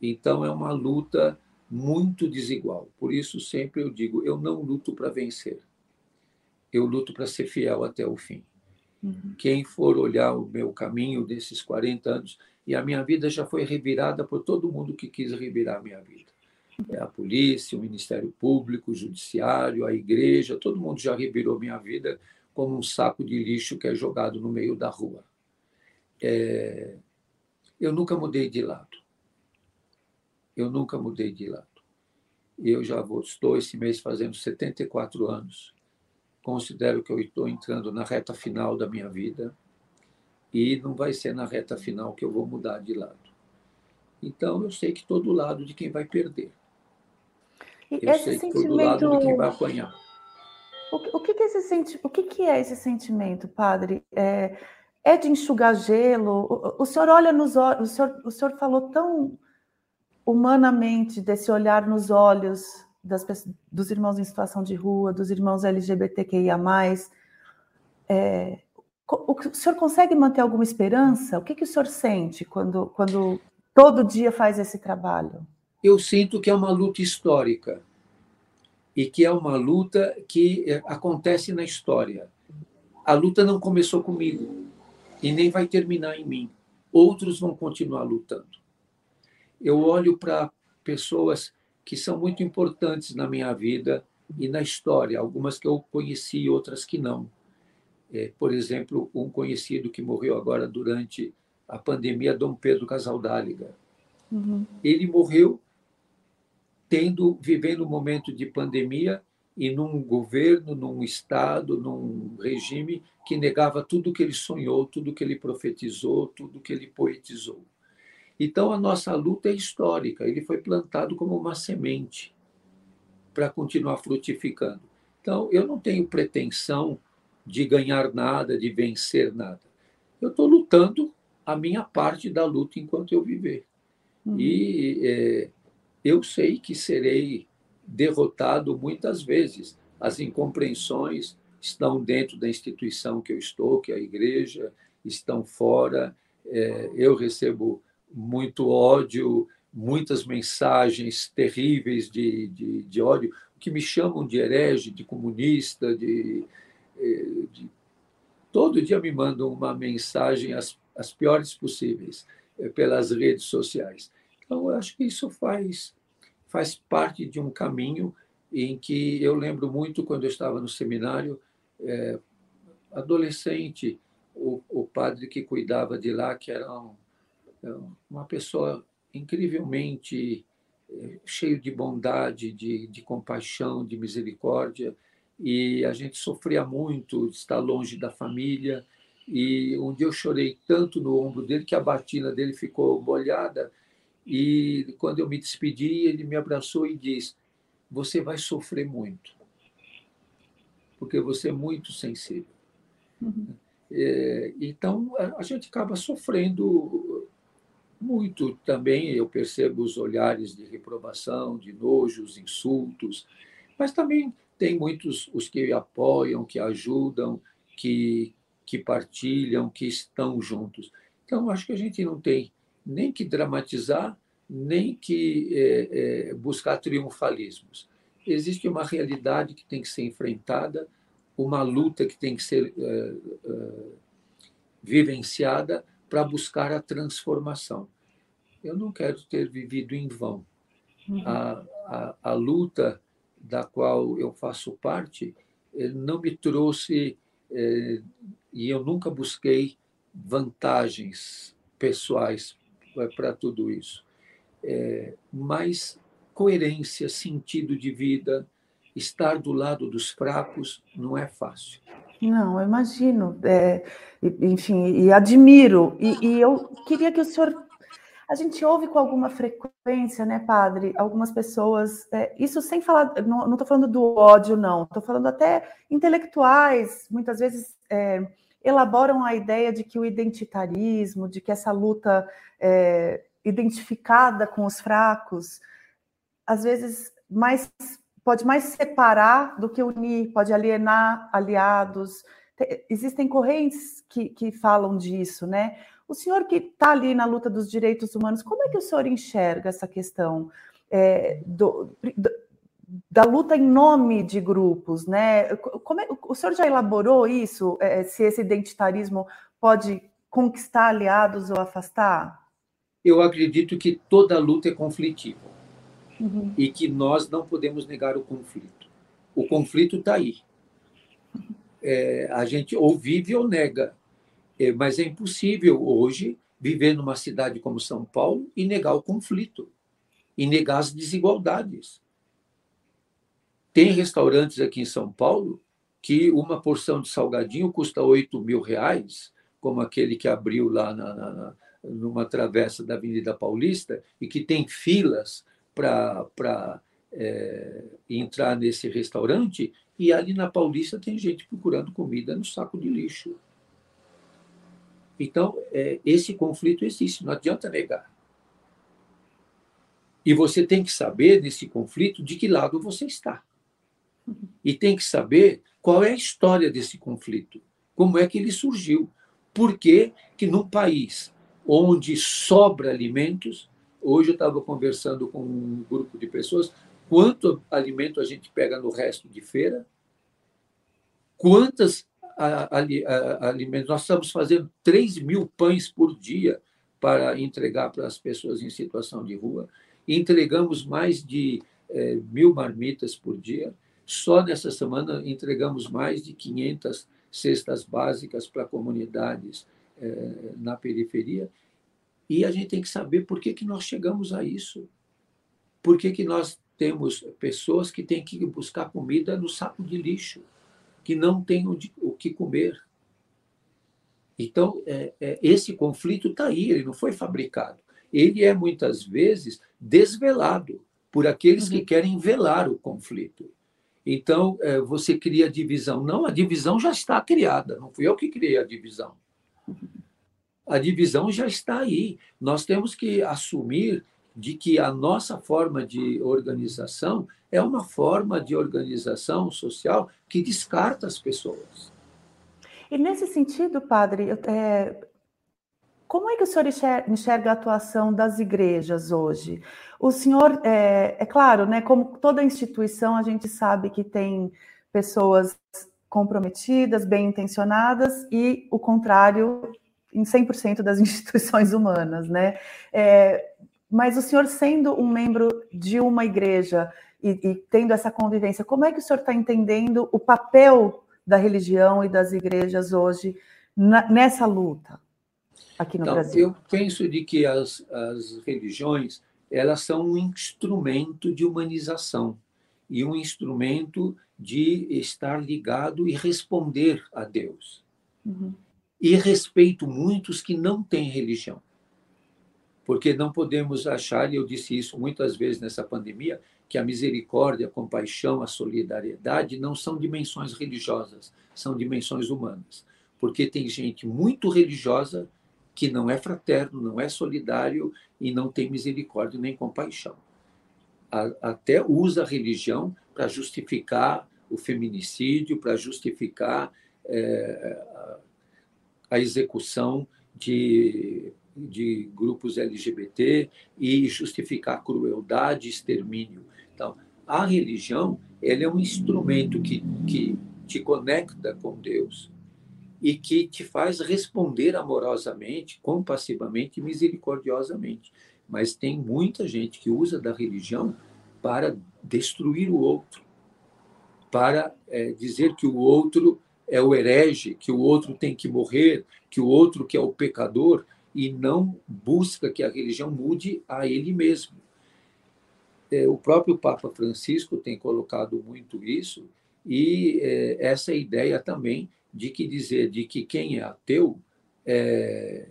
Então é uma luta muito desigual. Por isso sempre eu digo, eu não luto para vencer. Eu luto para ser fiel até o fim. Uhum. Quem for olhar o meu caminho desses 40 anos, e a minha vida já foi revirada por todo mundo que quis revirar a minha vida é a polícia, o Ministério Público, o Judiciário, a igreja, todo mundo já revirou minha vida como um saco de lixo que é jogado no meio da rua. É... Eu nunca mudei de lado. Eu nunca mudei de lado. Eu já vou, estou esse mês fazendo 74 anos. Considero que eu estou entrando na reta final da minha vida e não vai ser na reta final que eu vou mudar de lado. Então, eu sei que estou do lado de quem vai perder. E eu sentimento... do lado de quem vai apanhar. O, o, que, que, esse senti... o que, que é esse sentimento, padre? É, é de enxugar gelo? O, o senhor olha nos olhos, o senhor, o senhor falou tão humanamente desse olhar nos olhos das, dos irmãos em situação de rua, dos irmãos LGBTQIA. É, o, o senhor consegue manter alguma esperança? O que, que o senhor sente quando, quando todo dia faz esse trabalho? eu sinto que é uma luta histórica e que é uma luta que eh, acontece na história. A luta não começou comigo e nem vai terminar em mim. Outros vão continuar lutando. Eu olho para pessoas que são muito importantes na minha vida e na história, algumas que eu conheci, outras que não. É, por exemplo, um conhecido que morreu agora durante a pandemia, Dom Pedro Casaldáliga. Uhum. Ele morreu tendo vivendo um momento de pandemia e num governo, num estado, num regime que negava tudo que ele sonhou, tudo que ele profetizou, tudo que ele poetizou. Então a nossa luta é histórica, ele foi plantado como uma semente para continuar frutificando. Então eu não tenho pretensão de ganhar nada, de vencer nada. Eu estou lutando a minha parte da luta enquanto eu viver. Uhum. E é, eu sei que serei derrotado muitas vezes. As incompreensões estão dentro da instituição que eu estou, que é a igreja, estão fora. é, eu recebo muito ódio, muitas mensagens terríveis de, de, de ódio, que me chamam de herege, de comunista, de, é, de todo dia me mandam uma mensagem as, as piores possíveis é, pelas redes sociais. Então, eu acho que isso faz, faz parte de um caminho em que eu lembro muito quando eu estava no seminário, é, adolescente, o, o, padre que cuidava de lá, que era um, uma pessoa incrivelmente é, cheio de bondade, de, de compaixão, de misericórdia, e a gente sofria muito de estar longe da família. E um dia eu chorei tanto no ombro dele que a batina dele ficou molhada. E quando eu me despedi, ele me abraçou e disse: Você vai sofrer muito, porque você é muito sensível. Uhum. É, então, a gente acaba sofrendo muito também. Eu percebo os olhares de reprovação, de nojo, os insultos, mas também tem muitos os que apoiam, que ajudam, que, que partilham, que estão juntos. Então, acho que a gente não tem nem que dramatizar, nem que é, é, buscar triunfalismos. Existe uma realidade que tem que ser enfrentada, uma luta que tem que ser é, é vivenciada para buscar a transformação. Eu não quero ter vivido em vão. Uhum. A, a, a luta da qual eu faço parte eh, não me trouxe, eh, e eu nunca busquei vantagens pessoais eh, para tudo isso, mas coerência, sentido de vida, estar do lado dos fracos não é fácil. Não, eu imagino, é, enfim, e admiro, e, e eu queria que o senhor a gente ouve com alguma frequência, né, padre, algumas pessoas, é, isso sem falar, não estou falando do ódio, não, estou falando até intelectuais, muitas vezes é, elaboram a ideia de que o identitarismo, de que essa luta é, identificada com os fracos, às vezes mais pode mais separar do que unir, pode alienar aliados. Existem correntes que, que falam disso, né? O senhor que está ali na luta dos direitos humanos, como é que o senhor enxerga essa questão é, do, do, da luta em nome de grupos, né? Como é, o senhor já elaborou isso? É, se esse identitarismo pode conquistar aliados ou afastar? Eu acredito que toda luta é conflitiva uhum. e que nós não podemos negar o conflito. O conflito está aí. É, a gente ou vive ou nega. É, mas é impossível hoje viver numa cidade como São Paulo e negar o conflito, e negar as desigualdades. Tem restaurantes aqui em São Paulo que uma porção de salgadinho custa 8 mil reais, como aquele que abriu lá na, na, numa travessa da Avenida Paulista, e que tem filas para é, entrar nesse restaurante, e ali na Paulista tem gente procurando comida no saco de lixo. Então, é, esse conflito existe, não adianta negar. E você tem que saber, nesse conflito, de que lado você está. E tem que saber qual é a história desse conflito, como é que ele surgiu. Por que, que num país onde sobra alimentos, hoje eu estava conversando com um grupo de pessoas, quanto alimento a gente pega no resto de feira, quantas alimentos. Nós estamos fazendo 3 mil pães por dia para entregar para as pessoas em situação de rua. Entregamos mais de é, mil marmitas por dia. Só nessa semana entregamos mais de 500 cestas básicas para comunidades é, na periferia. E a gente tem que saber por que, que nós chegamos a isso. Por que, que nós temos pessoas que têm que buscar comida no saco de lixo que não têm o que comer. Então, é, é, esse conflito está aí, ele não foi fabricado. Ele é, muitas vezes, desvelado por aqueles uhum. que querem velar o conflito. Então, é, você cria divisão. Não, a divisão já está criada, não fui eu que criei a divisão. A divisão já está aí. Nós temos que assumir de que a nossa forma de organização é uma forma de organização social que descarta as pessoas. E nesse sentido, padre, é, como é que o senhor enxerga a atuação das igrejas hoje? O senhor, é, é claro, né, como toda instituição, a gente sabe que tem pessoas comprometidas, bem intencionadas, e o contrário em 100% das instituições humanas, né? É, mas o senhor sendo um membro de uma igreja e, e tendo essa convivência, como é que o senhor está entendendo o papel da religião e das igrejas hoje na, nessa luta aqui no então, Brasil? Eu penso de que as, as religiões elas são um instrumento de humanização e um instrumento de estar ligado e responder a Deus. Uhum. E respeito muitos que não têm religião. Porque não podemos achar, e eu disse isso muitas vezes nessa pandemia, que a misericórdia, a compaixão, a solidariedade não são dimensões religiosas, são dimensões humanas. Porque tem gente muito religiosa que não é fraterno, não é solidário e não tem misericórdia nem compaixão. Até usa a religião para justificar o feminicídio, para justificar é, a execução de, de grupos LGBT e justificar crueldade, extermínio. Então, a religião ela é um instrumento que, que te conecta com Deus e que te faz responder amorosamente, compassivamente e misericordiosamente. Mas tem muita gente que usa da religião para destruir o outro, para é, dizer que o outro é o herege, que o outro tem que morrer, que o outro que é o pecador, e não busca que a religião mude a ele mesmo. É, o próprio Papa Francisco tem colocado muito isso, e é, essa ideia também de que dizer de que quem é ateu é,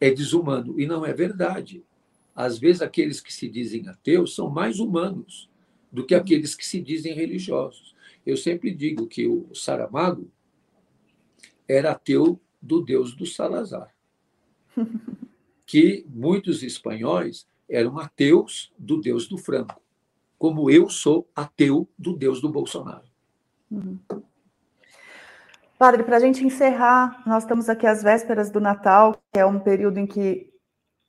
é desumano. E não é verdade. Às vezes, aqueles que se dizem ateus são mais humanos do que aqueles que se dizem religiosos. Eu sempre digo que o Saramago era ateu do Deus do Salazar, que muitos espanhóis eram ateus do Deus do Franco, como eu sou ateu do Deus do Bolsonaro. Uhum. Padre, para a gente encerrar, nós estamos aqui às vésperas do Natal, que é um período em que,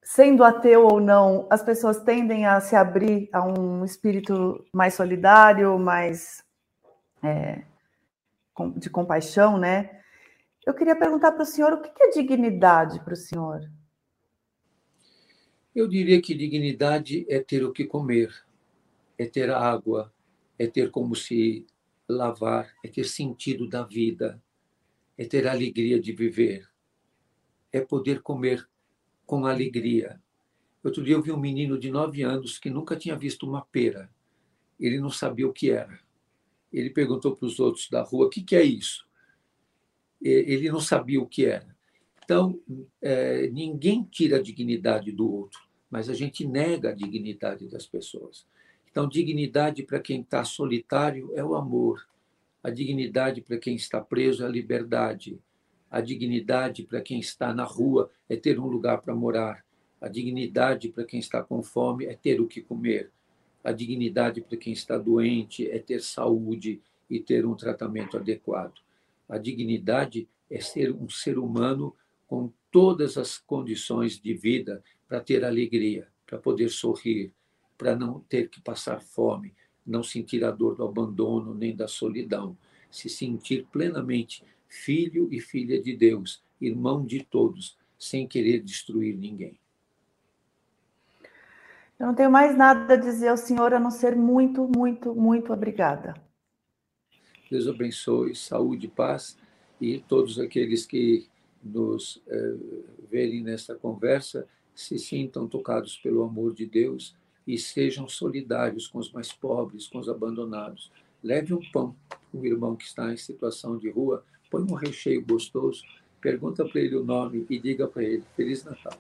sendo ateu ou não, as pessoas tendem a se abrir a um espírito mais solidário, mais é, de compaixão, né? Eu queria perguntar para o senhor o que é dignidade para o senhor? Eu diria que dignidade é ter o que comer, é ter água, é ter como se lavar, é ter sentido da vida, é ter alegria de viver, é poder comer com alegria. Outro dia eu vi um menino de nove anos que nunca tinha visto uma pera. Ele não sabia o que era ele perguntou para os outros da rua: o que, que é isso? Ele não sabia o que era. Então, é, ninguém tira a dignidade do outro, mas a gente nega a dignidade das pessoas. Então, dignidade para quem está solitário é o amor. A dignidade para quem está preso é a liberdade. A dignidade para quem está na rua é ter um lugar para morar. A dignidade para quem está com fome é ter o que comer. A dignidade para quem está doente é ter saúde e ter um tratamento adequado. A dignidade é ser um ser humano com todas as condições de vida para ter alegria, para poder sorrir, para não ter que passar fome, não sentir a dor do abandono nem da solidão, se sentir plenamente filho e filha de Deus, irmão de todos, sem querer destruir ninguém. Eu não tenho mais nada a dizer ao senhor a não ser muito, muito, muito obrigada. Deus abençoe, saúde, paz e todos aqueles que nos é, verem nesta conversa se sintam tocados pelo amor de Deus e sejam solidários com os mais pobres, com os abandonados. Leve um pão o irmão que está em situação de rua, põe um recheio gostoso, pergunta para ele o nome e diga para ele Feliz Natal.